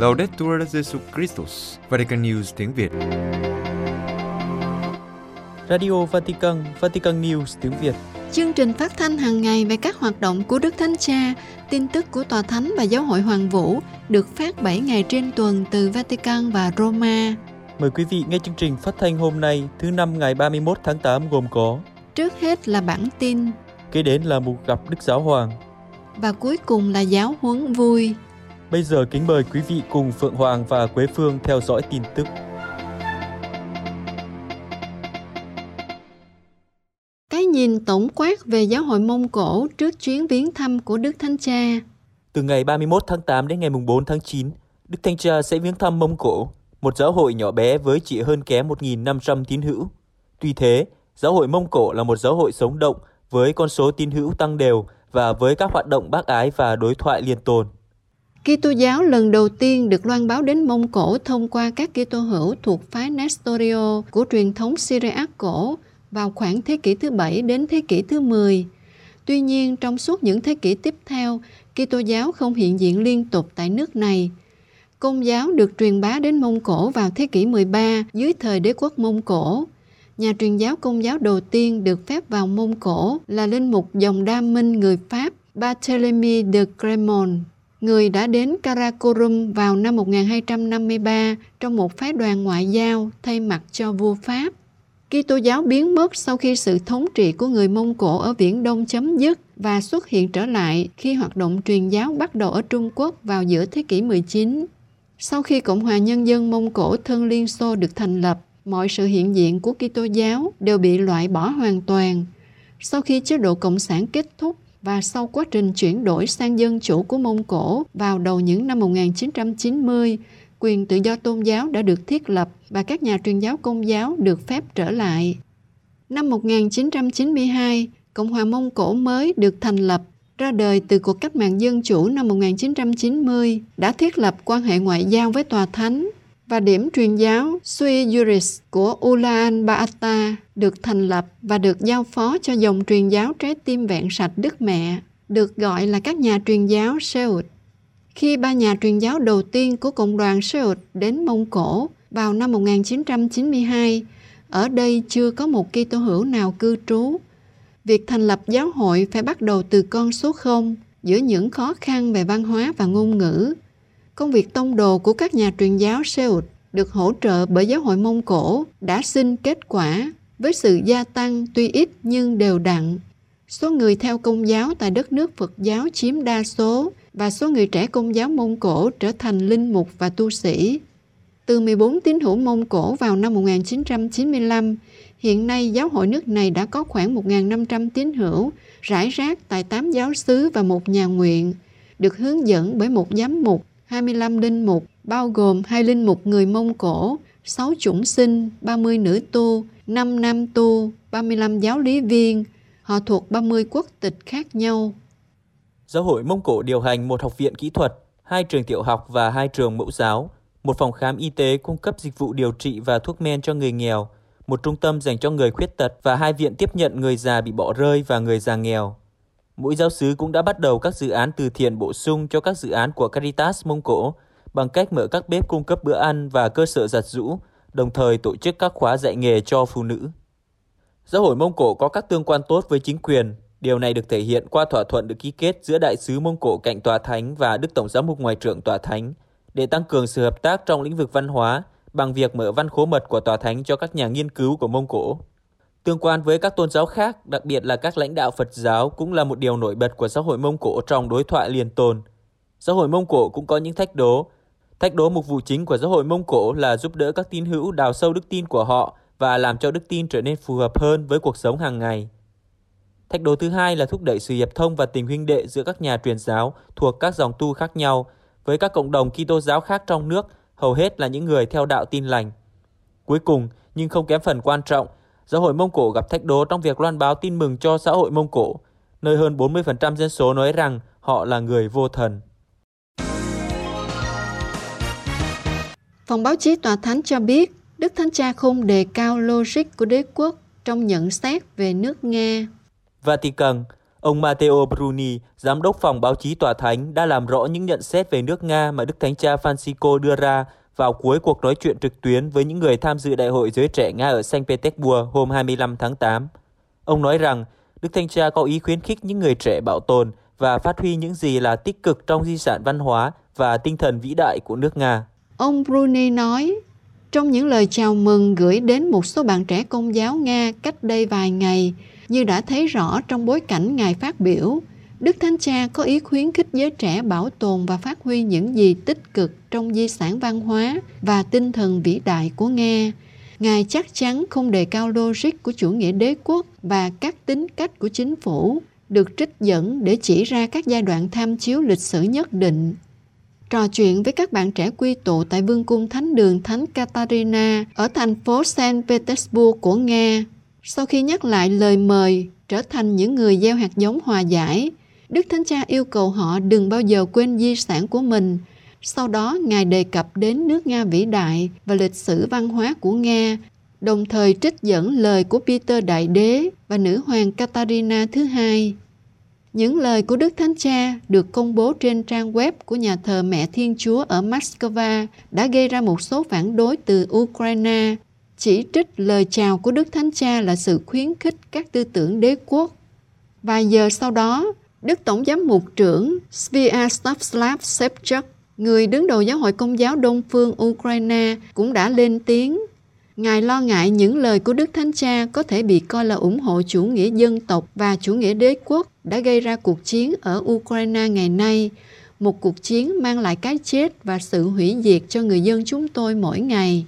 Laudetur Jesus Christus, Vatican News tiếng Việt. Radio Vatican, Vatican News tiếng Việt. Chương trình phát thanh hàng ngày về các hoạt động của Đức Thánh Cha, tin tức của Tòa Thánh và Giáo hội Hoàng Vũ được phát 7 ngày trên tuần từ Vatican và Roma. Mời quý vị nghe chương trình phát thanh hôm nay, thứ năm ngày 31 tháng 8 gồm có Trước hết là bản tin Kế đến là mục gặp Đức Giáo Hoàng và cuối cùng là giáo huấn vui. Bây giờ kính mời quý vị cùng Phượng Hoàng và Quế Phương theo dõi tin tức. Cái nhìn tổng quát về giáo hội Mông Cổ trước chuyến viếng thăm của Đức Thánh Cha. Từ ngày 31 tháng 8 đến ngày 4 tháng 9, Đức Thánh Cha sẽ viếng thăm Mông Cổ, một giáo hội nhỏ bé với chỉ hơn kém 1.500 tín hữu. Tuy thế, giáo hội Mông Cổ là một giáo hội sống động với con số tín hữu tăng đều và với các hoạt động bác ái và đối thoại liên tồn. Kitô giáo lần đầu tiên được loan báo đến Mông Cổ thông qua các Kitô hữu thuộc phái Nestorio của truyền thống Syriac cổ vào khoảng thế kỷ thứ bảy đến thế kỷ thứ 10. Tuy nhiên, trong suốt những thế kỷ tiếp theo, Kitô giáo không hiện diện liên tục tại nước này. Công giáo được truyền bá đến Mông Cổ vào thế kỷ 13 dưới thời đế quốc Mông Cổ. Nhà truyền giáo công giáo đầu tiên được phép vào Mông Cổ là linh mục dòng đa minh người Pháp Barthélemy de Cremon, người đã đến Karakorum vào năm 1253 trong một phái đoàn ngoại giao thay mặt cho vua Pháp. Kitô giáo biến mất sau khi sự thống trị của người Mông Cổ ở Viễn Đông chấm dứt và xuất hiện trở lại khi hoạt động truyền giáo bắt đầu ở Trung Quốc vào giữa thế kỷ 19. Sau khi Cộng hòa Nhân dân Mông Cổ thân Liên Xô được thành lập, mọi sự hiện diện của Kitô giáo đều bị loại bỏ hoàn toàn. Sau khi chế độ Cộng sản kết thúc và sau quá trình chuyển đổi sang dân chủ của Mông Cổ vào đầu những năm 1990, quyền tự do tôn giáo đã được thiết lập và các nhà truyền giáo công giáo được phép trở lại. Năm 1992, Cộng hòa Mông Cổ mới được thành lập ra đời từ cuộc cách mạng dân chủ năm 1990 đã thiết lập quan hệ ngoại giao với tòa thánh và điểm truyền giáo Sui Juris của Ulaan Baata được thành lập và được giao phó cho dòng truyền giáo trái tim vẹn sạch Đức Mẹ, được gọi là các nhà truyền giáo Seut. Khi ba nhà truyền giáo đầu tiên của cộng đoàn Seut đến Mông Cổ vào năm 1992, ở đây chưa có một Kitô hữu nào cư trú. Việc thành lập giáo hội phải bắt đầu từ con số 0 giữa những khó khăn về văn hóa và ngôn ngữ. Công việc tông đồ của các nhà truyền giáo Seoul được hỗ trợ bởi giáo hội Mông Cổ đã sinh kết quả với sự gia tăng tuy ít nhưng đều đặn. Số người theo công giáo tại đất nước Phật giáo chiếm đa số và số người trẻ công giáo Mông Cổ trở thành linh mục và tu sĩ. Từ 14 tín hữu Mông Cổ vào năm 1995, hiện nay giáo hội nước này đã có khoảng 1.500 tín hữu, rải rác tại 8 giáo xứ và một nhà nguyện, được hướng dẫn bởi một giám mục, 25 linh mục, bao gồm hai linh mục người Mông Cổ, 6 chủng sinh, 30 nữ tu, 5 nam tu, 35 giáo lý viên. Họ thuộc 30 quốc tịch khác nhau. Giáo hội Mông Cổ điều hành một học viện kỹ thuật, hai trường tiểu học và hai trường mẫu giáo, một phòng khám y tế cung cấp dịch vụ điều trị và thuốc men cho người nghèo, một trung tâm dành cho người khuyết tật và hai viện tiếp nhận người già bị bỏ rơi và người già nghèo. Mỗi giáo sứ cũng đã bắt đầu các dự án từ thiện bổ sung cho các dự án của Caritas Mông Cổ bằng cách mở các bếp cung cấp bữa ăn và cơ sở giặt rũ, đồng thời tổ chức các khóa dạy nghề cho phụ nữ. Giáo hội Mông Cổ có các tương quan tốt với chính quyền. Điều này được thể hiện qua thỏa thuận được ký kết giữa Đại sứ Mông Cổ cạnh Tòa Thánh và Đức Tổng giám mục Ngoại trưởng Tòa Thánh để tăng cường sự hợp tác trong lĩnh vực văn hóa bằng việc mở văn khố mật của Tòa Thánh cho các nhà nghiên cứu của Mông Cổ. Tương quan với các tôn giáo khác, đặc biệt là các lãnh đạo Phật giáo cũng là một điều nổi bật của xã hội Mông Cổ trong đối thoại liên tồn. Xã hội Mông Cổ cũng có những thách đố. Thách đố mục vụ chính của xã hội Mông Cổ là giúp đỡ các tín hữu đào sâu đức tin của họ và làm cho đức tin trở nên phù hợp hơn với cuộc sống hàng ngày. Thách đố thứ hai là thúc đẩy sự hiệp thông và tình huynh đệ giữa các nhà truyền giáo thuộc các dòng tu khác nhau với các cộng đồng Kitô giáo khác trong nước, hầu hết là những người theo đạo tin lành. Cuối cùng, nhưng không kém phần quan trọng, giáo hội Mông Cổ gặp thách đố trong việc loan báo tin mừng cho xã hội Mông Cổ, nơi hơn 40% dân số nói rằng họ là người vô thần. Phòng báo chí Tòa Thánh cho biết, Đức Thánh Cha không đề cao logic của đế quốc trong nhận xét về nước Nga. Vatican, Ông Matteo Bruni, giám đốc phòng báo chí tòa thánh, đã làm rõ những nhận xét về nước Nga mà Đức Thánh cha Francisco đưa ra vào cuối cuộc nói chuyện trực tuyến với những người tham dự Đại hội Giới Trẻ Nga ở Saint Petersburg hôm 25 tháng 8. Ông nói rằng Đức Thanh Cha có ý khuyến khích những người trẻ bảo tồn và phát huy những gì là tích cực trong di sản văn hóa và tinh thần vĩ đại của nước Nga. Ông Bruni nói, trong những lời chào mừng gửi đến một số bạn trẻ công giáo Nga cách đây vài ngày, như đã thấy rõ trong bối cảnh Ngài phát biểu, Đức Thánh Cha có ý khuyến khích giới trẻ bảo tồn và phát huy những gì tích cực trong di sản văn hóa và tinh thần vĩ đại của Nga. Ngài chắc chắn không đề cao logic của chủ nghĩa đế quốc và các tính cách của chính phủ được trích dẫn để chỉ ra các giai đoạn tham chiếu lịch sử nhất định. Trò chuyện với các bạn trẻ quy tụ tại Vương cung Thánh đường Thánh Katarina ở thành phố Saint Petersburg của Nga. Sau khi nhắc lại lời mời trở thành những người gieo hạt giống hòa giải, Đức Thánh Cha yêu cầu họ đừng bao giờ quên di sản của mình. Sau đó, Ngài đề cập đến nước Nga vĩ đại và lịch sử văn hóa của Nga, đồng thời trích dẫn lời của Peter Đại Đế và nữ hoàng Katarina thứ hai. Những lời của Đức Thánh Cha được công bố trên trang web của nhà thờ Mẹ Thiên Chúa ở Moscow đã gây ra một số phản đối từ Ukraine, chỉ trích lời chào của Đức Thánh Cha là sự khuyến khích các tư tưởng đế quốc. Vài giờ sau đó, Đức Tổng giám mục trưởng Sviatoslav Sepchuk, người đứng đầu giáo hội công giáo Đông phương Ukraine, cũng đã lên tiếng. Ngài lo ngại những lời của Đức Thánh Cha có thể bị coi là ủng hộ chủ nghĩa dân tộc và chủ nghĩa đế quốc đã gây ra cuộc chiến ở Ukraine ngày nay, một cuộc chiến mang lại cái chết và sự hủy diệt cho người dân chúng tôi mỗi ngày.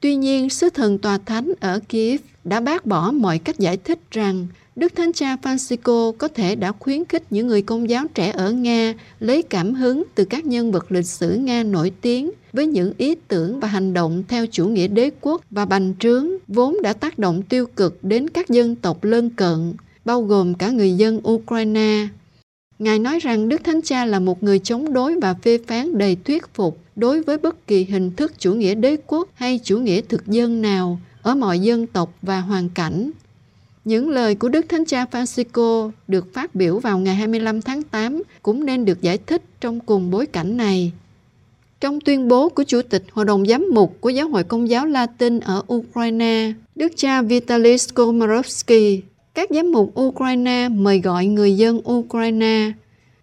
Tuy nhiên, sứ thần tòa thánh ở Kiev đã bác bỏ mọi cách giải thích rằng Đức Thánh Cha Francisco có thể đã khuyến khích những người công giáo trẻ ở Nga lấy cảm hứng từ các nhân vật lịch sử Nga nổi tiếng với những ý tưởng và hành động theo chủ nghĩa đế quốc và bành trướng vốn đã tác động tiêu cực đến các dân tộc lân cận, bao gồm cả người dân Ukraine. Ngài nói rằng Đức Thánh Cha là một người chống đối và phê phán đầy thuyết phục đối với bất kỳ hình thức chủ nghĩa đế quốc hay chủ nghĩa thực dân nào ở mọi dân tộc và hoàn cảnh những lời của Đức Thánh Cha Francisco được phát biểu vào ngày 25 tháng 8 cũng nên được giải thích trong cùng bối cảnh này. Trong tuyên bố của Chủ tịch Hội đồng Giám mục của Giáo hội Công giáo Latin ở Ukraine, Đức cha Vitaly Komarovsky, các giám mục Ukraine mời gọi người dân Ukraine.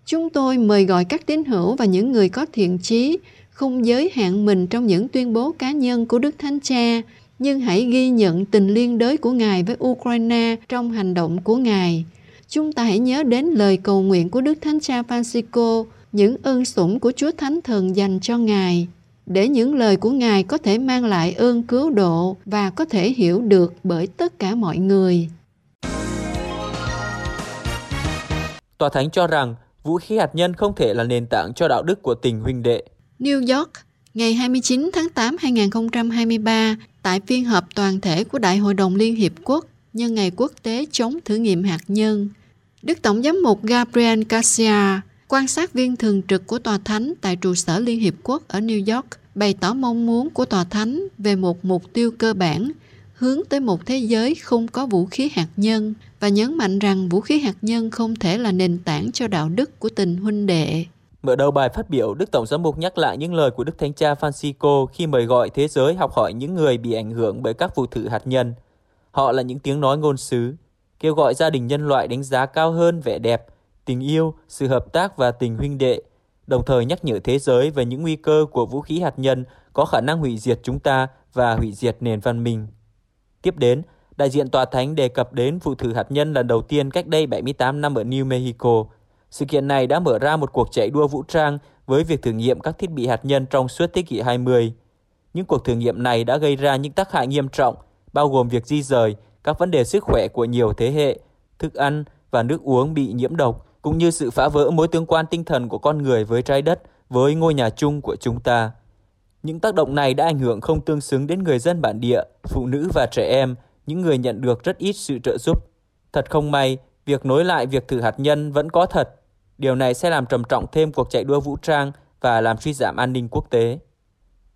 Chúng tôi mời gọi các tín hữu và những người có thiện chí không giới hạn mình trong những tuyên bố cá nhân của Đức Thánh Cha nhưng hãy ghi nhận tình liên đới của Ngài với Ukraine trong hành động của Ngài. Chúng ta hãy nhớ đến lời cầu nguyện của Đức Thánh Cha Francisco, những ơn sủng của Chúa Thánh Thần dành cho Ngài, để những lời của Ngài có thể mang lại ơn cứu độ và có thể hiểu được bởi tất cả mọi người. Tòa Thánh cho rằng vũ khí hạt nhân không thể là nền tảng cho đạo đức của tình huynh đệ. New York, ngày 29 tháng 8 2023, tại phiên họp toàn thể của Đại hội đồng Liên Hiệp Quốc nhân ngày quốc tế chống thử nghiệm hạt nhân, Đức Tổng giám mục Gabriel Garcia, quan sát viên thường trực của Tòa Thánh tại trụ sở Liên Hiệp Quốc ở New York, bày tỏ mong muốn của Tòa Thánh về một mục tiêu cơ bản hướng tới một thế giới không có vũ khí hạt nhân và nhấn mạnh rằng vũ khí hạt nhân không thể là nền tảng cho đạo đức của tình huynh đệ. Mở đầu bài phát biểu, Đức Tổng giám mục nhắc lại những lời của Đức Thánh Cha Francisco khi mời gọi thế giới học hỏi những người bị ảnh hưởng bởi các vụ thử hạt nhân. Họ là những tiếng nói ngôn sứ, kêu gọi gia đình nhân loại đánh giá cao hơn vẻ đẹp, tình yêu, sự hợp tác và tình huynh đệ, đồng thời nhắc nhở thế giới về những nguy cơ của vũ khí hạt nhân có khả năng hủy diệt chúng ta và hủy diệt nền văn minh. Tiếp đến, đại diện tòa thánh đề cập đến vụ thử hạt nhân lần đầu tiên cách đây 78 năm ở New Mexico – sự kiện này đã mở ra một cuộc chạy đua vũ trang với việc thử nghiệm các thiết bị hạt nhân trong suốt thế kỷ 20. Những cuộc thử nghiệm này đã gây ra những tác hại nghiêm trọng, bao gồm việc di rời, các vấn đề sức khỏe của nhiều thế hệ, thức ăn và nước uống bị nhiễm độc, cũng như sự phá vỡ mối tương quan tinh thần của con người với trái đất, với ngôi nhà chung của chúng ta. Những tác động này đã ảnh hưởng không tương xứng đến người dân bản địa, phụ nữ và trẻ em, những người nhận được rất ít sự trợ giúp. Thật không may, việc nối lại việc thử hạt nhân vẫn có thật Điều này sẽ làm trầm trọng thêm cuộc chạy đua vũ trang và làm suy giảm an ninh quốc tế.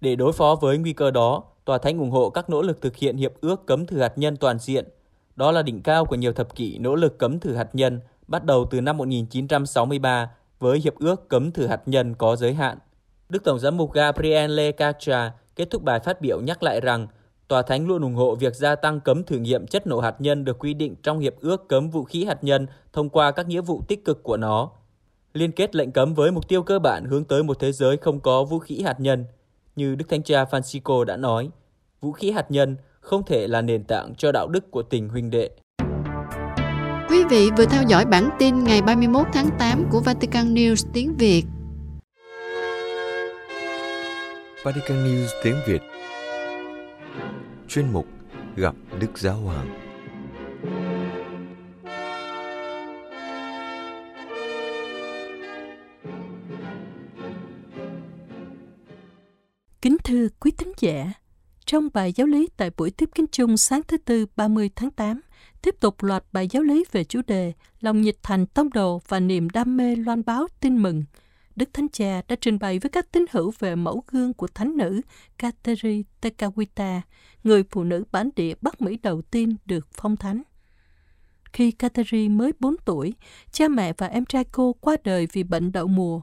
Để đối phó với nguy cơ đó, Tòa Thánh ủng hộ các nỗ lực thực hiện hiệp ước cấm thử hạt nhân toàn diện. Đó là đỉnh cao của nhiều thập kỷ nỗ lực cấm thử hạt nhân, bắt đầu từ năm 1963 với hiệp ước cấm thử hạt nhân có giới hạn. Đức Tổng giám mục Gabriele Caccia kết thúc bài phát biểu nhắc lại rằng Tòa Thánh luôn ủng hộ việc gia tăng cấm thử nghiệm chất nổ hạt nhân được quy định trong Hiệp ước cấm vũ khí hạt nhân thông qua các nghĩa vụ tích cực của nó. Liên kết lệnh cấm với mục tiêu cơ bản hướng tới một thế giới không có vũ khí hạt nhân. Như Đức Thánh Cha Francisco đã nói, vũ khí hạt nhân không thể là nền tảng cho đạo đức của tình huynh đệ. Quý vị vừa theo dõi bản tin ngày 31 tháng 8 của Vatican News tiếng Việt. Vatican News tiếng Việt Chuyên mục Gặp Đức Giáo Hoàng Kính thưa quý tín giả, trong bài giáo lý tại buổi tiếp kiến chung sáng thứ Tư 30 tháng 8, tiếp tục loạt bài giáo lý về chủ đề lòng nhiệt thành tông đồ và niềm đam mê loan báo tin mừng. Đức Thánh Cha đã trình bày với các tín hữu về mẫu gương của thánh nữ Kateri Tekawita, người phụ nữ bản địa Bắc Mỹ đầu tiên được phong thánh. Khi Kateri mới 4 tuổi, cha mẹ và em trai cô qua đời vì bệnh đậu mùa.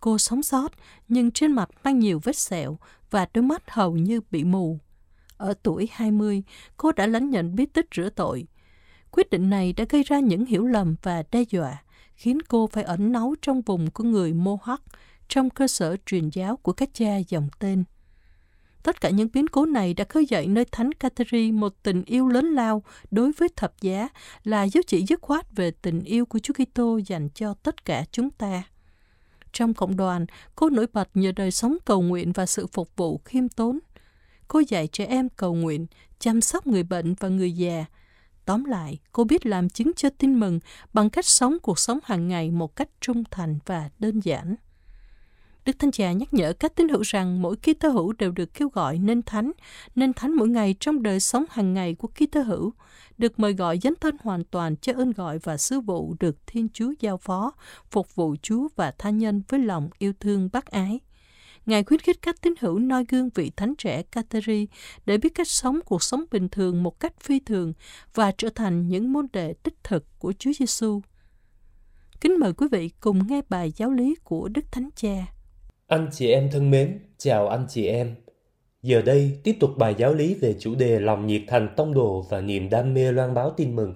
Cô sống sót, nhưng trên mặt mang nhiều vết sẹo và đôi mắt hầu như bị mù. Ở tuổi 20, cô đã lãnh nhận bí tích rửa tội. Quyết định này đã gây ra những hiểu lầm và đe dọa, khiến cô phải ẩn náu trong vùng của người Mohawk, trong cơ sở truyền giáo của các cha dòng tên. Tất cả những biến cố này đã khơi dậy nơi Thánh Catherine một tình yêu lớn lao đối với thập giá là dấu chỉ dứt khoát về tình yêu của Chúa Kitô dành cho tất cả chúng ta. Trong cộng đoàn, cô nổi bật nhờ đời sống cầu nguyện và sự phục vụ khiêm tốn. Cô dạy trẻ em cầu nguyện, chăm sóc người bệnh và người già. Tóm lại, cô biết làm chứng cho tin mừng bằng cách sống cuộc sống hàng ngày một cách trung thành và đơn giản. Đức Thánh Cha nhắc nhở các tín hữu rằng mỗi Kitô hữu đều được kêu gọi nên thánh, nên thánh mỗi ngày trong đời sống hàng ngày của Kitô hữu, được mời gọi dấn thân hoàn toàn cho ơn gọi và sứ vụ được Thiên Chúa giao phó, phục vụ Chúa và tha nhân với lòng yêu thương bác ái. Ngài khuyến khích các tín hữu noi gương vị thánh trẻ Kateri để biết cách sống cuộc sống bình thường một cách phi thường và trở thành những môn đệ tích thực của Chúa Giêsu. Kính mời quý vị cùng nghe bài giáo lý của Đức Thánh Cha. Anh chị em thân mến, chào anh chị em. Giờ đây tiếp tục bài giáo lý về chủ đề lòng nhiệt thành tông đồ và niềm đam mê loan báo tin mừng.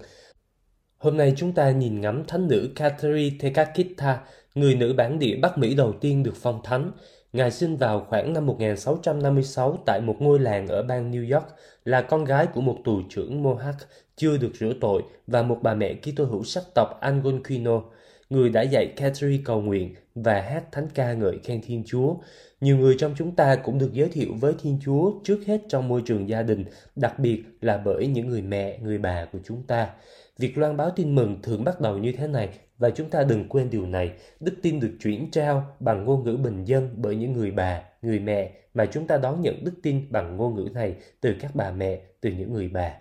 Hôm nay chúng ta nhìn ngắm thánh nữ Catherine Tekakita, người nữ bản địa Bắc Mỹ đầu tiên được phong thánh. Ngài sinh vào khoảng năm 1656 tại một ngôi làng ở bang New York, là con gái của một tù trưởng Mohawk chưa được rửa tội và một bà mẹ Kitô hữu sắc tộc Algonquino người đã dạy Catherine cầu nguyện và hát thánh ca ngợi khen Thiên Chúa. Nhiều người trong chúng ta cũng được giới thiệu với Thiên Chúa trước hết trong môi trường gia đình, đặc biệt là bởi những người mẹ, người bà của chúng ta. Việc loan báo tin mừng thường bắt đầu như thế này và chúng ta đừng quên điều này. Đức tin được chuyển trao bằng ngôn ngữ bình dân bởi những người bà, người mẹ mà chúng ta đón nhận đức tin bằng ngôn ngữ này từ các bà mẹ, từ những người bà.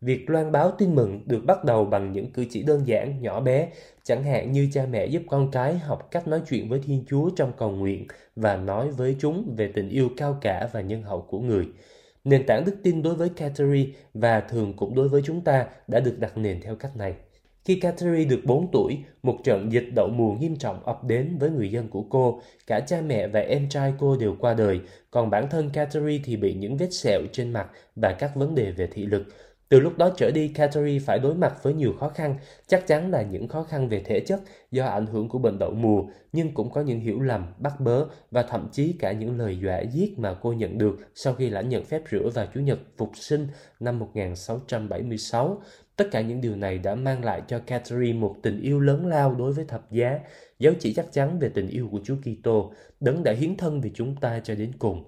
Việc loan báo tin mừng được bắt đầu bằng những cử chỉ đơn giản, nhỏ bé, chẳng hạn như cha mẹ giúp con cái học cách nói chuyện với Thiên Chúa trong cầu nguyện và nói với chúng về tình yêu cao cả và nhân hậu của người. Nền tảng đức tin đối với Catherine và thường cũng đối với chúng ta đã được đặt nền theo cách này. Khi Catherine được 4 tuổi, một trận dịch đậu mùa nghiêm trọng ập đến với người dân của cô. Cả cha mẹ và em trai cô đều qua đời, còn bản thân Catherine thì bị những vết sẹo trên mặt và các vấn đề về thị lực. Từ lúc đó trở đi, Catherine phải đối mặt với nhiều khó khăn, chắc chắn là những khó khăn về thể chất do ảnh hưởng của bệnh đậu mùa, nhưng cũng có những hiểu lầm, bắt bớ và thậm chí cả những lời dọa giết mà cô nhận được sau khi lãnh nhận phép rửa vào Chủ nhật phục sinh năm 1676. Tất cả những điều này đã mang lại cho Catherine một tình yêu lớn lao đối với thập giá, dấu chỉ chắc chắn về tình yêu của Chúa Kitô, đấng đã hiến thân vì chúng ta cho đến cùng.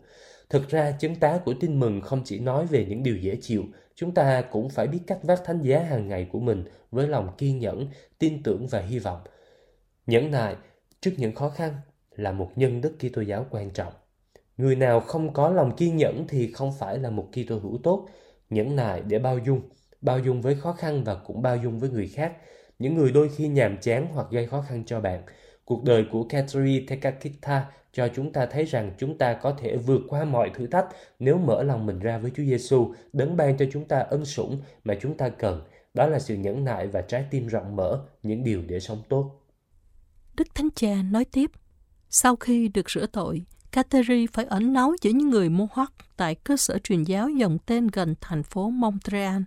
Thực ra, chứng tá của tin mừng không chỉ nói về những điều dễ chịu, chúng ta cũng phải biết cách vác thánh giá hàng ngày của mình với lòng kiên nhẫn, tin tưởng và hy vọng. Nhẫn nại trước những khó khăn là một nhân đức Kitô giáo quan trọng. Người nào không có lòng kiên nhẫn thì không phải là một Kitô hữu tốt, nhẫn nại để bao dung, bao dung với khó khăn và cũng bao dung với người khác, những người đôi khi nhàm chán hoặc gây khó khăn cho bạn. Cuộc đời của Kateri Tekakita cho chúng ta thấy rằng chúng ta có thể vượt qua mọi thử thách nếu mở lòng mình ra với Chúa Giêsu, đấng ban cho chúng ta ân sủng mà chúng ta cần đó là sự nhẫn nại và trái tim rộng mở, những điều để sống tốt. Đức Thánh Cha nói tiếp, sau khi được rửa tội, Kateri phải ẩn náu giữa những người mô hoắc tại cơ sở truyền giáo dòng tên gần thành phố Montreal.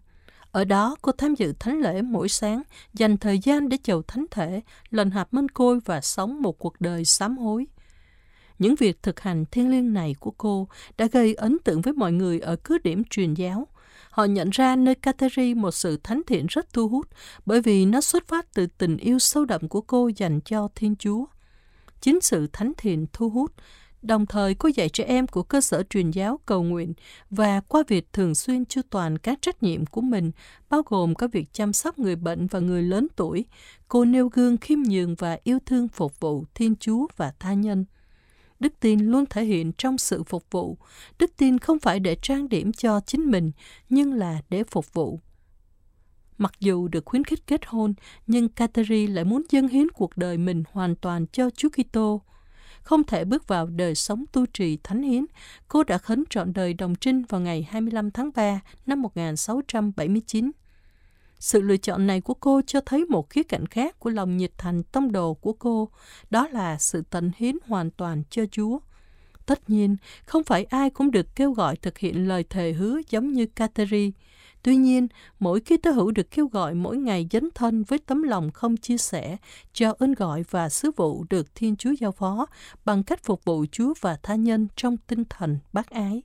Ở đó, cô tham dự thánh lễ mỗi sáng, dành thời gian để chầu thánh thể, lần hạt minh côi và sống một cuộc đời sám hối. Những việc thực hành thiêng liêng này của cô đã gây ấn tượng với mọi người ở cứ điểm truyền giáo. Họ nhận ra nơi Kateri một sự thánh thiện rất thu hút bởi vì nó xuất phát từ tình yêu sâu đậm của cô dành cho Thiên Chúa. Chính sự thánh thiện thu hút Đồng thời, cô dạy trẻ em của cơ sở truyền giáo cầu nguyện và qua việc thường xuyên chu toàn các trách nhiệm của mình, bao gồm có việc chăm sóc người bệnh và người lớn tuổi. Cô nêu gương khiêm nhường và yêu thương phục vụ Thiên Chúa và tha nhân. Đức tin luôn thể hiện trong sự phục vụ. Đức tin không phải để trang điểm cho chính mình, nhưng là để phục vụ. Mặc dù được khuyến khích kết hôn, nhưng Kateri lại muốn dâng hiến cuộc đời mình hoàn toàn cho Chúa Kitô không thể bước vào đời sống tu trì thánh hiến, cô đã khấn trọn đời đồng trinh vào ngày 25 tháng 3 năm 1679. Sự lựa chọn này của cô cho thấy một khía cạnh khác của lòng nhiệt thành tông đồ của cô, đó là sự tận hiến hoàn toàn cho Chúa. Tất nhiên, không phải ai cũng được kêu gọi thực hiện lời thề hứa giống như Kateri. Tuy nhiên, mỗi khi tơ hữu được kêu gọi mỗi ngày dấn thân với tấm lòng không chia sẻ cho ơn gọi và sứ vụ được Thiên Chúa giao phó bằng cách phục vụ Chúa và tha nhân trong tinh thần bác ái.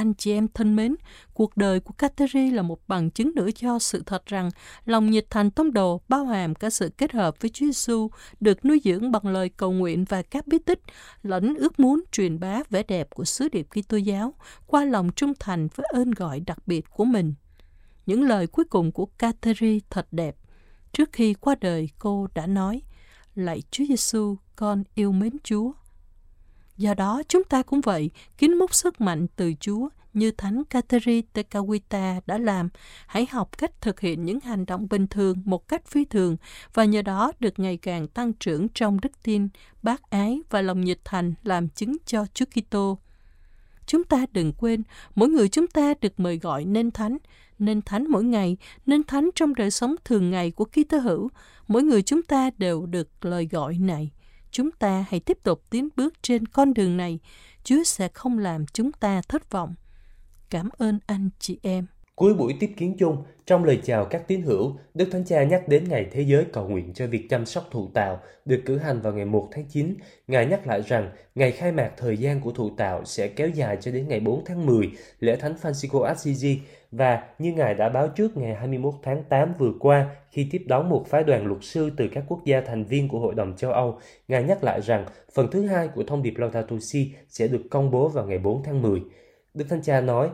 Anh chị em thân mến, cuộc đời của Catherine là một bằng chứng nữa cho sự thật rằng lòng nhiệt thành tông đồ bao hàm cả sự kết hợp với Chúa Giêsu được nuôi dưỡng bằng lời cầu nguyện và các bí tích, lẫn ước muốn truyền bá vẻ đẹp của sứ điệp Kitô giáo qua lòng trung thành với ơn gọi đặc biệt của mình. Những lời cuối cùng của Catherine thật đẹp. Trước khi qua đời, cô đã nói: "Lạy Chúa Giêsu, con yêu mến Chúa." Do đó, chúng ta cũng vậy, kính múc sức mạnh từ Chúa như Thánh Kateri Tekawita đã làm. Hãy học cách thực hiện những hành động bình thường một cách phi thường và nhờ đó được ngày càng tăng trưởng trong đức tin, bác ái và lòng nhiệt thành làm chứng cho Chúa Kitô. Chúng ta đừng quên, mỗi người chúng ta được mời gọi nên thánh, nên thánh mỗi ngày, nên thánh trong đời sống thường ngày của Kitô hữu. Mỗi người chúng ta đều được lời gọi này chúng ta hãy tiếp tục tiến bước trên con đường này. Chúa sẽ không làm chúng ta thất vọng. Cảm ơn anh chị em. Cuối buổi tiếp kiến chung, trong lời chào các tín hữu, Đức Thánh Cha nhắc đến Ngày Thế giới cầu nguyện cho việc chăm sóc thụ tạo được cử hành vào ngày 1 tháng 9. Ngài nhắc lại rằng ngày khai mạc thời gian của thụ tạo sẽ kéo dài cho đến ngày 4 tháng 10, lễ Thánh Francisco Assisi và như Ngài đã báo trước ngày 21 tháng 8 vừa qua khi tiếp đón một phái đoàn luật sư từ các quốc gia thành viên của Hội đồng châu Âu, Ngài nhắc lại rằng phần thứ hai của thông điệp Laudato Si sẽ được công bố vào ngày 4 tháng 10. Đức Thánh Cha nói,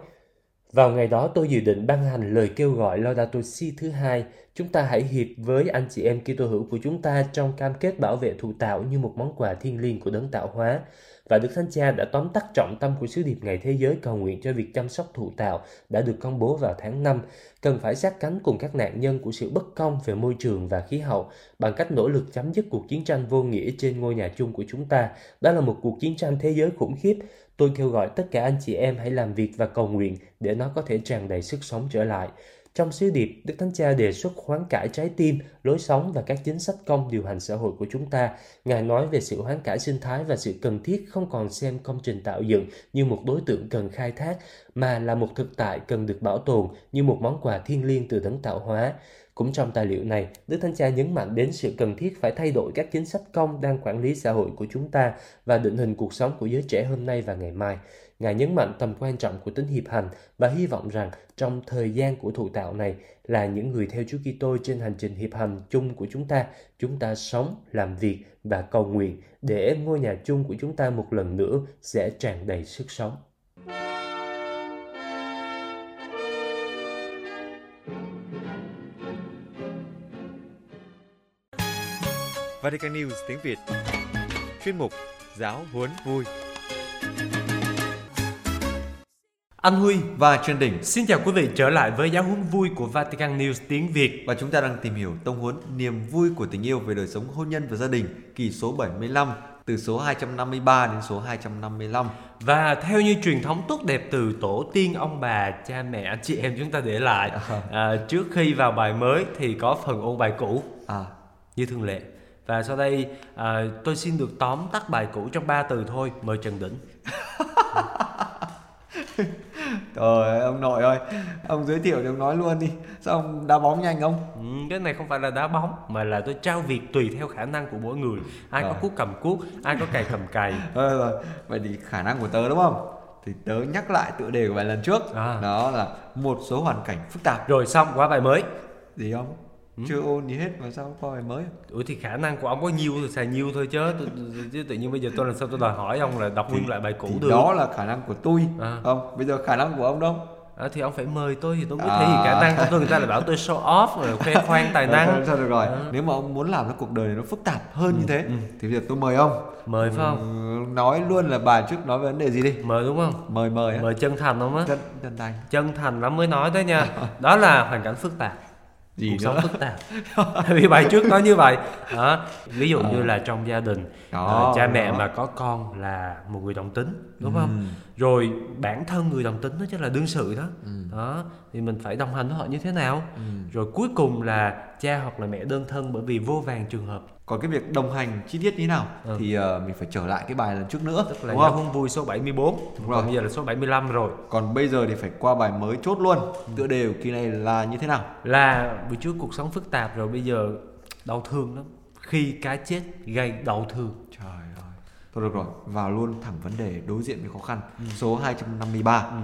vào ngày đó tôi dự định ban hành lời kêu gọi Laudato Si thứ hai, chúng ta hãy hiệp với anh chị em Kitô hữu của chúng ta trong cam kết bảo vệ thụ tạo như một món quà thiêng liêng của đấng tạo hóa. Và Đức Thánh Cha đã tóm tắt trọng tâm của sứ điệp Ngày Thế giới cầu nguyện cho việc chăm sóc thụ tạo đã được công bố vào tháng 5, cần phải sát cánh cùng các nạn nhân của sự bất công về môi trường và khí hậu bằng cách nỗ lực chấm dứt cuộc chiến tranh vô nghĩa trên ngôi nhà chung của chúng ta. Đó là một cuộc chiến tranh thế giới khủng khiếp. Tôi kêu gọi tất cả anh chị em hãy làm việc và cầu nguyện để nó có thể tràn đầy sức sống trở lại. Trong sứ điệp, Đức Thánh Cha đề xuất hoán cải trái tim, lối sống và các chính sách công điều hành xã hội của chúng ta. Ngài nói về sự hoán cải sinh thái và sự cần thiết không còn xem công trình tạo dựng như một đối tượng cần khai thác, mà là một thực tại cần được bảo tồn như một món quà thiêng liêng từ đấng tạo hóa. Cũng trong tài liệu này, Đức Thánh Cha nhấn mạnh đến sự cần thiết phải thay đổi các chính sách công đang quản lý xã hội của chúng ta và định hình cuộc sống của giới trẻ hôm nay và ngày mai. Ngài nhấn mạnh tầm quan trọng của tính hiệp hành và hy vọng rằng trong thời gian của thụ tạo này là những người theo Chúa Kitô trên hành trình hiệp hành chung của chúng ta, chúng ta sống, làm việc và cầu nguyện để ngôi nhà chung của chúng ta một lần nữa sẽ tràn đầy sức sống. Vatican News tiếng Việt Chuyên mục Giáo huấn vui Anh Huy và Trần Đình xin chào quý vị trở lại với giáo huấn vui của Vatican News tiếng Việt. Và chúng ta đang tìm hiểu tông huấn niềm vui của tình yêu về đời sống hôn nhân và gia đình kỳ số 75 từ số 253 đến số 255. Và theo như truyền thống tốt đẹp từ tổ tiên ông bà, cha mẹ, anh chị em chúng ta để lại à, trước khi vào bài mới thì có phần ôn bài cũ À, như thường lệ. Và sau đây à, tôi xin được tóm tắt bài cũ trong ba từ thôi. Mời Trần Đỉnh. trời ơi, ông nội ơi, ông giới thiệu thì ông nói luôn đi. Sao ông đá bóng nhanh không? Ừ, cái này không phải là đá bóng mà là tôi trao việc tùy theo khả năng của mỗi người. Ai có Rồi. cuốc cầm cuốc, ai có cày cầm cày. Rồi, rồi. Vậy thì khả năng của tớ đúng không? Thì tớ nhắc lại tựa đề của bài lần trước. À. Đó là một số hoàn cảnh phức tạp. Rồi xong qua bài mới. Gì không? Ừ. Chưa ôn gì hết mà sao có bài mới? Ủa thì khả năng của ông có nhiêu thì xài nhiêu thôi chứ tôi, chứ tự nhiên bây giờ tôi làm sao tôi đòi hỏi ông là đọc nguyên lại bài cũ được đó là khả năng của tôi. À. Không, bây giờ khả năng của ông đâu? à, thì ông phải mời tôi thì tôi mới À. thể hiện khả năng của tôi người ta lại bảo tôi show off rồi khoe khoang tài năng Thôi, được rồi. À. Nếu mà ông muốn làm cho cuộc đời này nó phức tạp hơn như thế ừ. thì bây giờ tôi mời ông. mời phải không Ừ, nói luôn là bài trước nói về vấn đề gì đi. mời đúng không Mời mời. mời chân thành không á Chân chân thành. chân thành lắm mới nói đấy nha đó là hoàn cảnh phức tạp Gì cuộc nữa? sống phức tạp vì bài trước nói như vậy đó. ví dụ như là trong gia đình Đó, ờ, cha mẹ đó. mà có con là một người đồng tính đúng không Ừ. rồi bản thân người đồng tính đó chính là đương sự đó Ừ. đó thì mình phải đồng hành với họ như thế nào rồi cuối cùng là cha hoặc là mẹ đơn thân bởi vì vô vàng trường hợp Còn cái việc đồng hành chi tiết như thế nào Ừ. thì ờ, mình phải trở lại cái bài lần trước nữa, tức là đúng không? huấn vui số 74 Đúng còn rồi. bây giờ là số 75 rồi Còn bây giờ thì phải qua bài mới chốt luôn. Tựa đề của kỳ này là như thế nào? là buổi trước cuộc sống phức tạp rồi bây giờ đau thương lắm khi cái chết gây đau thương Trời ơi. Thôi được rồi, vào luôn thẳng vấn đề đối diện với khó khăn. Số 253. Ừ.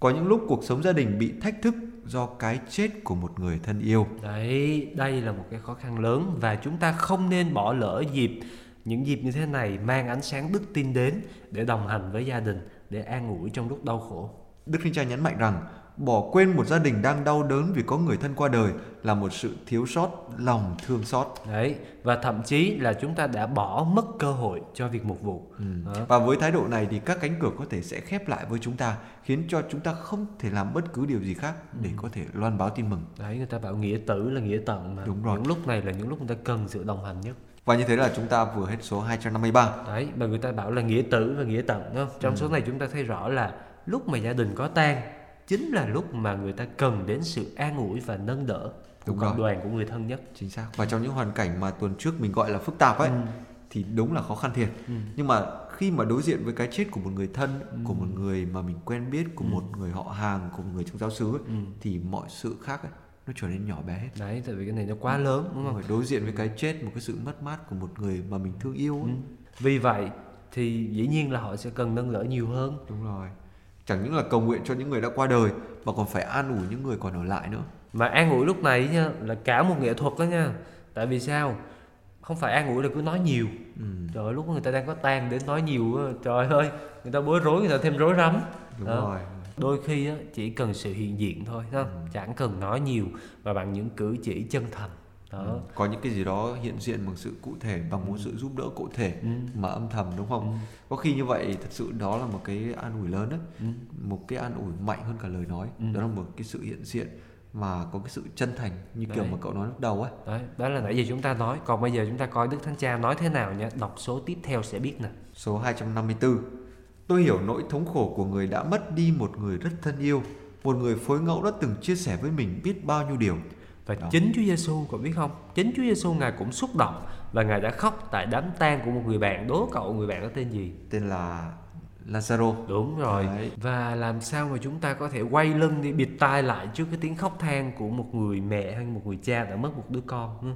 Có những lúc cuộc sống gia đình bị thách thức do cái chết của một người thân yêu. đấy đây là một cái khó khăn lớn và chúng ta không nên bỏ lỡ dịp những dịp như thế này mang ánh sáng đức tin đến để đồng hành với gia đình để an ủi trong lúc đau khổ Đức Thánh Cha nhấn mạnh rằng bỏ quên một gia đình đang đau đớn vì có người thân qua đời là một sự thiếu sót lòng thương xót. đấy và thậm chí là chúng ta đã bỏ mất cơ hội cho việc mục vụ Đó. Và với thái độ này thì các cánh cửa có thể sẽ khép lại với chúng ta, khiến cho chúng ta không thể làm bất cứ điều gì khác để có thể loan báo tin mừng. đấy người ta bảo nghĩa tử là nghĩa tận mà Đúng rồi. những lúc này là những lúc người ta cần sự đồng hành nhất Và như thế là chúng ta vừa hết số 253. đấy mà người ta bảo là nghĩa tử và nghĩa tận đúng không trong số này chúng ta thấy rõ là lúc mà gia đình có tang chính là lúc mà người ta cần đến sự an ủi và nâng đỡ của cộng đoàn của người thân nhất Chính xác. Và trong những hoàn cảnh mà tuần trước mình gọi là phức tạp ấy thì đúng là khó khăn thiệt. Nhưng mà khi mà đối diện với cái chết của một người thân, của một người mà mình quen biết, của một người họ hàng, của một người trong giáo xứ ấy, thì mọi sự khác ấy nó trở nên nhỏ bé hết. đấy tại vì cái này nó quá lớn đúng không Phải đối diện với cái chết, một cái sự mất mát của một người mà mình thương yêu ấy. vì vậy thì dĩ nhiên là họ sẽ cần nâng đỡ nhiều hơn Đúng rồi. Chẳng những là cầu nguyện cho những người đã qua đời mà còn phải an ủi những người còn ở lại nữa. mà an ủi lúc này nha là cả một nghệ thuật đó nha tại vì sao không phải an ủi là cứ nói nhiều Ừ. trời ơi, lúc người ta đang có tang đến nói nhiều trời ơi người ta bối rối người ta thêm rối rắm Đúng Đó. rồi. đôi khi á, chỉ cần sự hiện diện thôi đó. chẳng cần nói nhiều và bằng những cử chỉ chân thành đó Ừ. Có những cái gì đó hiện diện bằng sự cụ thể, bằng một sự giúp đỡ cụ thể Ừ. mà âm thầm đúng không? Có khi như vậy thật sự đó là một cái an ủi lớn đấy. Ừ. Một cái an ủi mạnh hơn cả lời nói. Ừ. Đó là một cái sự hiện diện mà có cái sự chân thành như kiểu Đấy. mà cậu nói lúc đầu ấy. đấy đó là nãy giờ chúng ta nói còn bây giờ chúng ta coi đức thánh cha nói thế nào nha đọc số tiếp theo sẽ biết nè Số 254. Tôi hiểu nỗi thống khổ của người đã mất đi một người rất thân yêu, một người phối ngẫu đã từng chia sẻ với mình biết bao nhiêu điều. Và Đó. chính Chúa Giêsu cậu biết không? Chính Chúa Giêsu ngài cũng xúc động và ngài đã khóc tại đám tang của một người bạn. Đố cậu người bạn đó tên gì? Tên là Lazaro. Đúng rồi. Đấy. Và làm sao mà chúng ta có thể quay lưng đi bịt tai lại trước cái tiếng khóc than của một người mẹ hay một người cha đã mất một đứa con.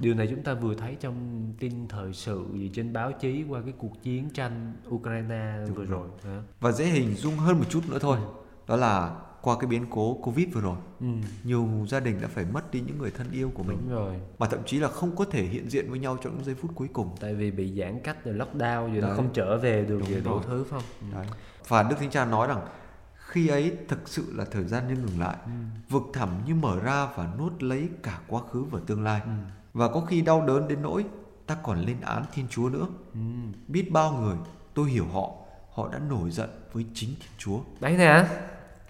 Điều này chúng ta vừa thấy trong tin thời sự gì trên báo chí qua cái cuộc chiến tranh Ukraine vừa rồi. Đó. Và dễ hình dung hơn một chút nữa thôi. Đó là qua cái biến cố Covid vừa rồi, Ừ, nhiều gia đình đã phải mất đi những người thân yêu của mình. đúng rồi. Mà thậm chí là không có thể hiện diện với nhau trong những giây phút cuối cùng. Tại vì bị giãn cách rồi lockdown rồi nó không trở về được về đủ thứ không? Ừ. Đấy. Và Đức Thánh Cha nói rằng khi ấy thực sự là thời gian như ngừng lại, vực thẳm như mở ra và nuốt lấy cả quá khứ và tương lai. Và có khi đau đớn đến nỗi ta còn lên án Thiên Chúa nữa. Ừ. Biết bao người, tôi hiểu họ, họ đã nổi giận với chính Thiên Chúa. đấy nè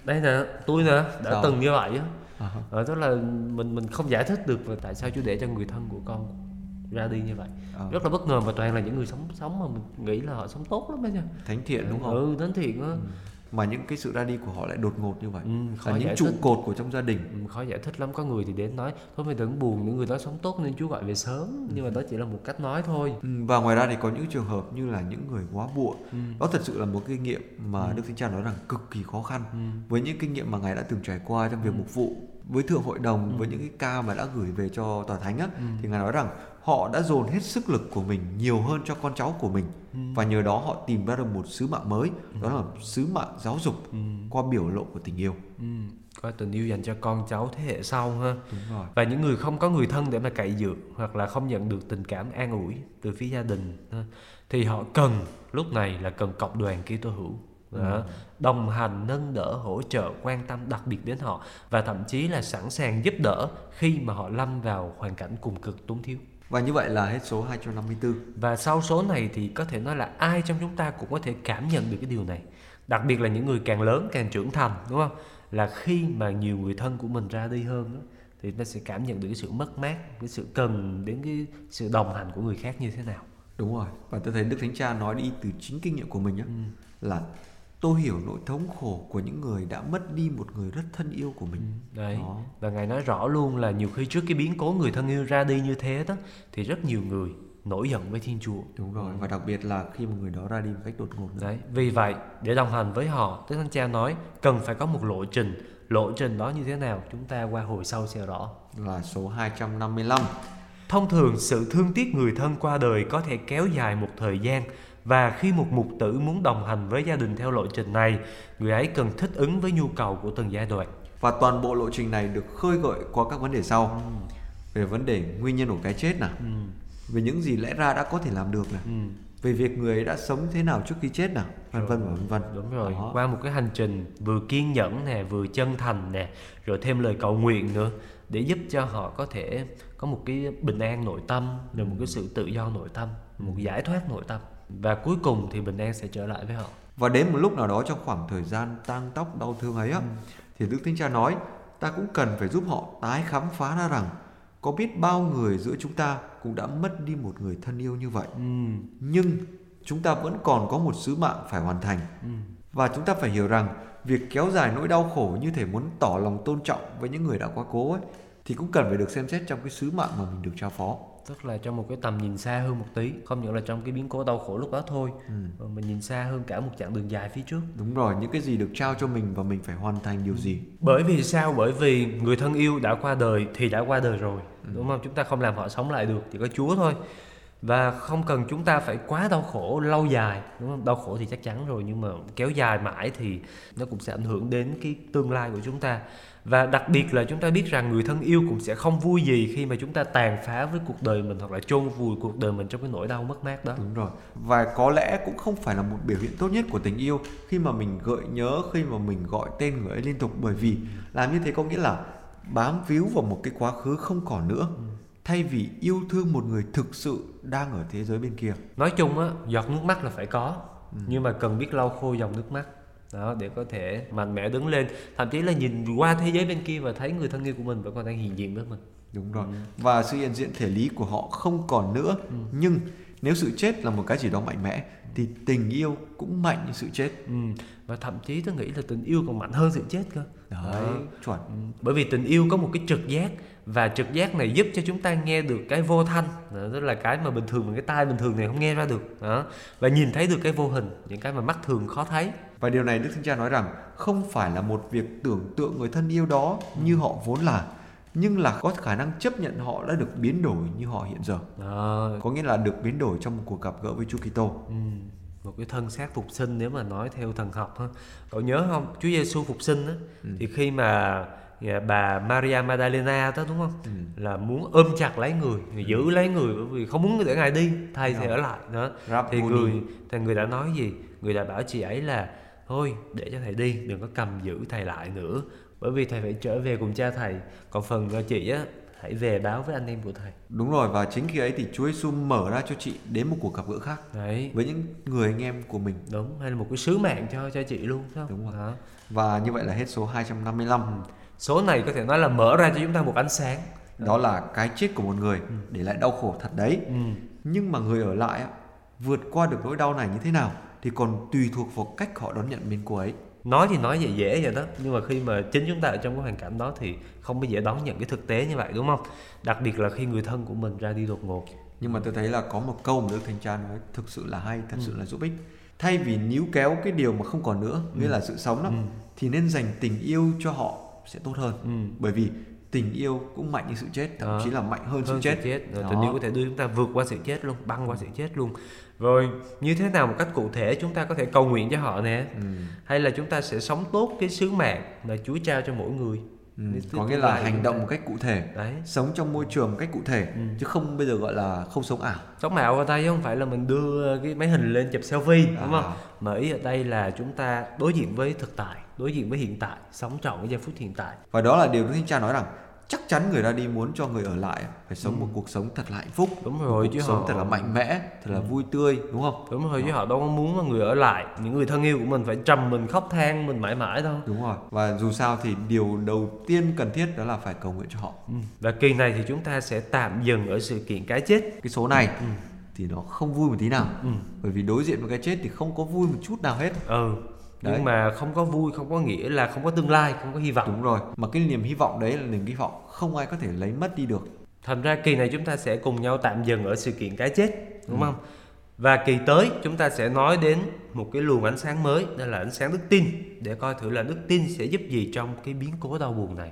đây nè tôi nè đã Sao? từng như vậy á. À, ờ, tức là mình mình không giải thích được là tại sao Chúa để cho người thân của con ra đi như vậy. Ờ. rất là bất ngờ và toàn là những người sống sống mà mình nghĩ là họ sống tốt lắm đó nha. Thánh thiện đúng không? Ừ thánh thiện á mà những cái sự ra đi của họ lại đột ngột như vậy. Ừ, khó là những trụ thích. cột của trong gia đình. Ừ, khó giải thích lắm. Có người thì đến nói thôi mày đừng buồn những người đó sống tốt nên chúa gọi về sớm. Ừ. nhưng mà đó chỉ là một cách nói thôi. Ừ, và ngoài ra thì có những trường hợp như là những người quá bụa Ừ. đó thật sự là một kinh nghiệm mà Đức Thánh Cha nói rằng cực kỳ khó khăn. Ừ. với những kinh nghiệm mà ngài đã từng trải qua trong việc mục vụ với thượng hội đồng với những cái ca mà đã gửi về cho tòa thánh á thì ngài nói rằng họ đã dồn hết sức lực của mình nhiều hơn cho con cháu của mình. Và nhờ đó họ tìm ra được một sứ mạng mới đó là sứ mạng giáo dục qua biểu lộ của tình yêu. Ừ, có tình yêu dành cho con cháu thế hệ sau ha. Đúng rồi. Và những người không có người thân để mà cậy dựa hoặc là không nhận được tình cảm an ủi từ phía gia đình ha, thì họ cần lúc này là cần cộng đoàn Kitô hữu đó, đồng hành nâng đỡ hỗ trợ quan tâm đặc biệt đến họ và thậm chí là sẵn sàng giúp đỡ khi mà họ lâm vào hoàn cảnh cùng cực túng thiếu. Và như vậy là hết số 254 và sau số này thì có thể nói là ai trong chúng ta cũng có thể cảm nhận được cái điều này. Đặc biệt là những người càng lớn càng trưởng thành đúng không? Là khi mà nhiều người thân của mình ra đi hơn đó, thì ta sẽ cảm nhận được cái sự mất mát cái sự cần đến cái sự đồng hành của người khác như thế nào. Đúng rồi. Và tôi thấy Đức Thánh Cha nói đi từ chính kinh nghiệm của mình á Là tôi hiểu nỗi thống khổ của những người đã mất đi một người rất thân yêu của mình đấy Đó. và ngài nói rõ luôn là nhiều khi trước cái biến cố người thân yêu ra đi như thế đó thì rất nhiều người nổi giận với thiên chúa Đúng rồi Và đặc biệt là khi một người đó ra đi một cách đột ngột nữa. Đấy, vì vậy để đồng hành với họ, Đức Thánh Cha nói cần phải có một lộ trình. Lộ trình đó như thế nào? Chúng ta qua hồi sau sẽ rõ. Là số 255 Thông thường sự thương tiếc người thân qua đời có thể kéo dài một thời gian và khi một mục tử muốn đồng hành với gia đình theo lộ trình này, người ấy cần thích ứng với nhu cầu của từng giai đoạn. Và toàn bộ lộ trình này được khơi gợi qua các vấn đề sau. Về vấn đề nguyên nhân của cái chết nào Về những gì lẽ ra đã có thể làm được nào Về việc người ấy đã sống thế nào trước khi chết nào Vân vân và vân vân. Đúng rồi, Đó. qua một cái hành trình vừa kiên nhẫn nè, vừa chân thành nè, rồi thêm lời cầu nguyện nữa để giúp cho họ có thể có một cái bình an nội tâm, rồi một cái sự tự do nội tâm, một giải thoát nội tâm. Và cuối cùng thì bình an sẽ trở lại với họ. Và đến một lúc nào đó trong khoảng thời gian tang tóc đau thương ấy á, thì Đức Thánh Cha nói ta cũng cần phải giúp họ tái khám phá ra rằng có biết bao người giữa chúng ta cũng đã mất đi một người thân yêu như vậy. Nhưng chúng ta vẫn còn có một sứ mạng phải hoàn thành. Và chúng ta phải hiểu rằng việc kéo dài nỗi đau khổ như thể muốn tỏ lòng tôn trọng với những người đã quá cố ấy thì cũng cần phải được xem xét trong cái sứ mạng mà mình được trao phó. Tức là trong một cái tầm nhìn xa hơn một tí, không những là trong cái biến cố đau khổ lúc đó thôi, mà mình nhìn xa hơn cả một chặng đường dài phía trước. Đúng rồi, những cái gì được trao cho mình và mình phải hoàn thành điều gì. Bởi vì sao? Bởi vì người thân yêu đã qua đời thì đã qua đời rồi, đúng không? Chúng ta không làm họ sống lại được, chỉ có Chúa thôi. Và không cần chúng ta phải quá đau khổ lâu dài, đúng không? Đau khổ thì chắc chắn rồi nhưng mà kéo dài mãi thì nó cũng sẽ ảnh hưởng đến cái tương lai của chúng ta. Và đặc biệt là chúng ta biết rằng người thân yêu cũng sẽ không vui gì khi mà chúng ta tàn phá với cuộc đời mình hoặc là chôn vùi cuộc đời mình trong cái nỗi đau mất mát đó. Đúng rồi. Và có lẽ cũng không phải là một biểu hiện tốt nhất của tình yêu khi mà mình gợi nhớ, khi mà mình gọi tên người ấy liên tục bởi vì làm như thế có nghĩa là bám víu vào một cái quá khứ không còn nữa. Thay vì yêu thương một người thực sự đang ở thế giới bên kia. Nói chung á, giọt nước mắt là phải có Nhưng mà cần biết lau khô dòng nước mắt đó để có thể mạnh mẽ đứng lên thậm chí là nhìn qua thế giới bên kia và thấy người thân yêu của mình vẫn còn đang hiện diện với mình Đúng rồi. Và sự hiện diện thể lý của họ không còn nữa. Nhưng nếu sự chết là một cái gì đó mạnh mẽ thì tình yêu cũng mạnh như sự chết. ừ. và thậm chí tôi nghĩ là tình yêu còn mạnh hơn sự chết cơ Đấy, chuẩn. Ừ. bởi vì tình yêu có một cái trực giác và trực giác này giúp cho chúng ta nghe được cái vô thanh đó, là cái mà bình thường mà cái tai bình thường này không nghe ra được đó và nhìn thấy được cái vô hình những cái mà mắt thường khó thấy Và điều này Đức Thánh Cha nói rằng không phải là một việc tưởng tượng người thân yêu đó như họ vốn là, nhưng là có khả năng chấp nhận họ đã được biến đổi như họ hiện giờ. đó. Có nghĩa là được biến đổi trong một cuộc gặp gỡ với Chúa Kitô. Ừ. một cái thân xác phục sinh nếu mà nói theo thần học ha cậu nhớ không Chúa Giêsu phục sinh á thì khi mà à, bà Maria Magdalena đó đúng không là muốn ôm chặt lấy người, người giữ lấy người bởi vì không muốn để ngài đi thầy thì ở lại đó thì Rabboni. người thì người đã nói gì người đã bảo chị ấy là thôi để cho thầy đi đừng có cầm giữ thầy lại nữa bởi vì thầy phải trở về cùng cha thầy còn phần cho chị á hãy về báo với anh em của thầy Đúng rồi và chính khi ấy thì Chúa Giêsu mở ra cho chị đến một cuộc gặp gỡ khác đấy với những người anh em của mình. đúng hay là một cái sứ mạng cho cho chị luôn không Đúng rồi. Đó. Và như vậy là hết số 255. số này có thể nói là mở ra cho chúng ta một ánh sáng đó là cái chết của một người Ừ. để lại đau khổ thật đấy nhưng mà người ở lại vượt qua được nỗi đau này như thế nào thì còn tùy thuộc vào cách họ đón nhận biến cố ấy nói thì nói dễ dễ vậy đó nhưng mà khi mà chính chúng ta ở trong cái hoàn cảnh đó thì không bao giờ đón nhận cái thực tế như vậy đúng không đặc biệt là khi người thân của mình ra đi đột ngột nhưng mà tôi thấy là có một câu mà Đức Thanh Cha nói thực sự là hay, thật Ừ. sự là giúp ích. Thay vì níu kéo cái điều mà không còn nữa, nghĩa là sự sống đó, Ừ. thì nên dành tình yêu cho họ sẽ tốt hơn. Ừ. Bởi vì tình yêu cũng mạnh như sự chết, thậm Đó. chí là mạnh hơn, hơn sự chết. Rồi, Đó. tình yêu có thể đưa chúng ta vượt qua sự chết luôn băng qua sự chết luôn rồi như thế nào một cách cụ thể chúng ta có thể cầu nguyện cho họ nè Ừ. hay là chúng ta sẽ sống tốt cái sứ mạng mà Chúa trao cho mỗi người Ừ. Có nghĩa là hành động một cách cụ thể, đấy sống trong môi trường một cách cụ thể, Ừ. chứ không bây giờ gọi là không sống ảo. sống vào tay chứ không phải là mình đưa cái máy hình lên chụp selfie đúng À. không mà ý ở đây là chúng ta đối diện với thực tại đối diện với hiện tại sống trọn cái giây phút hiện tại Và đó là điều Đức Thánh Cha nói rằng chắc chắn người ra đi muốn cho người ở lại phải sống một cuộc sống thật là hạnh phúc, Ừ. đúng rồi cuộc chứ sống họ Ừ. thật là mạnh mẽ, thật là vui tươi, đúng không? đúng rồi chứ họ đâu có muốn mà người ở lại những người thân yêu của mình phải trầm mình khóc than mình mãi mãi đâu Đúng rồi. Và dù sao thì điều đầu tiên cần thiết đó là phải cầu nguyện cho họ. Ừ. Và kỳ này thì chúng ta sẽ tạm dừng ở sự kiện cái chết. Cái số này thì nó không vui một tí nào. Ừ. Bởi vì đối diện với cái chết thì không có vui một chút nào hết. Ừ. Đấy. Nhưng mà không có vui không có nghĩa là không có tương lai, không có hy vọng. Đúng rồi. Mà cái niềm hy vọng đấy là niềm hy vọng không ai có thể lấy mất đi được. Thành ra kỳ này chúng ta sẽ cùng nhau tạm dừng ở sự kiện cái chết, đúng Ừ. không? Và kỳ tới chúng ta sẽ nói đến một cái luồng ánh sáng mới, đó là ánh sáng đức tin để coi thử là đức tin sẽ giúp gì trong cái biến cố đau buồn này.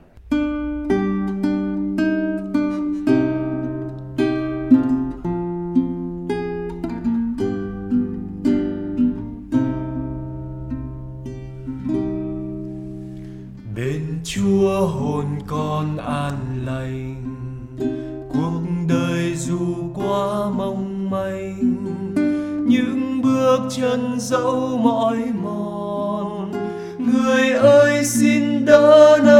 Chân dẫu mỏi mòn. Người ơi xin đỡ nơi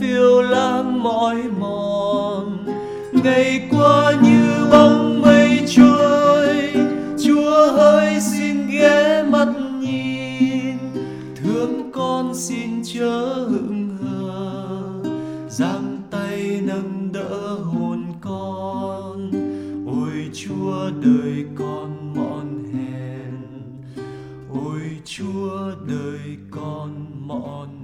phiêu lãng mỏi mòn. Ngày qua như bóng mây trôi, chúa hỡi xin ghé mắt nhìn. Thương con xin chớ hững hờ, giang tay nâng đỡ hồn con. Ôi chúa, đời con mọn hèn. Ôi chúa, đời con mọn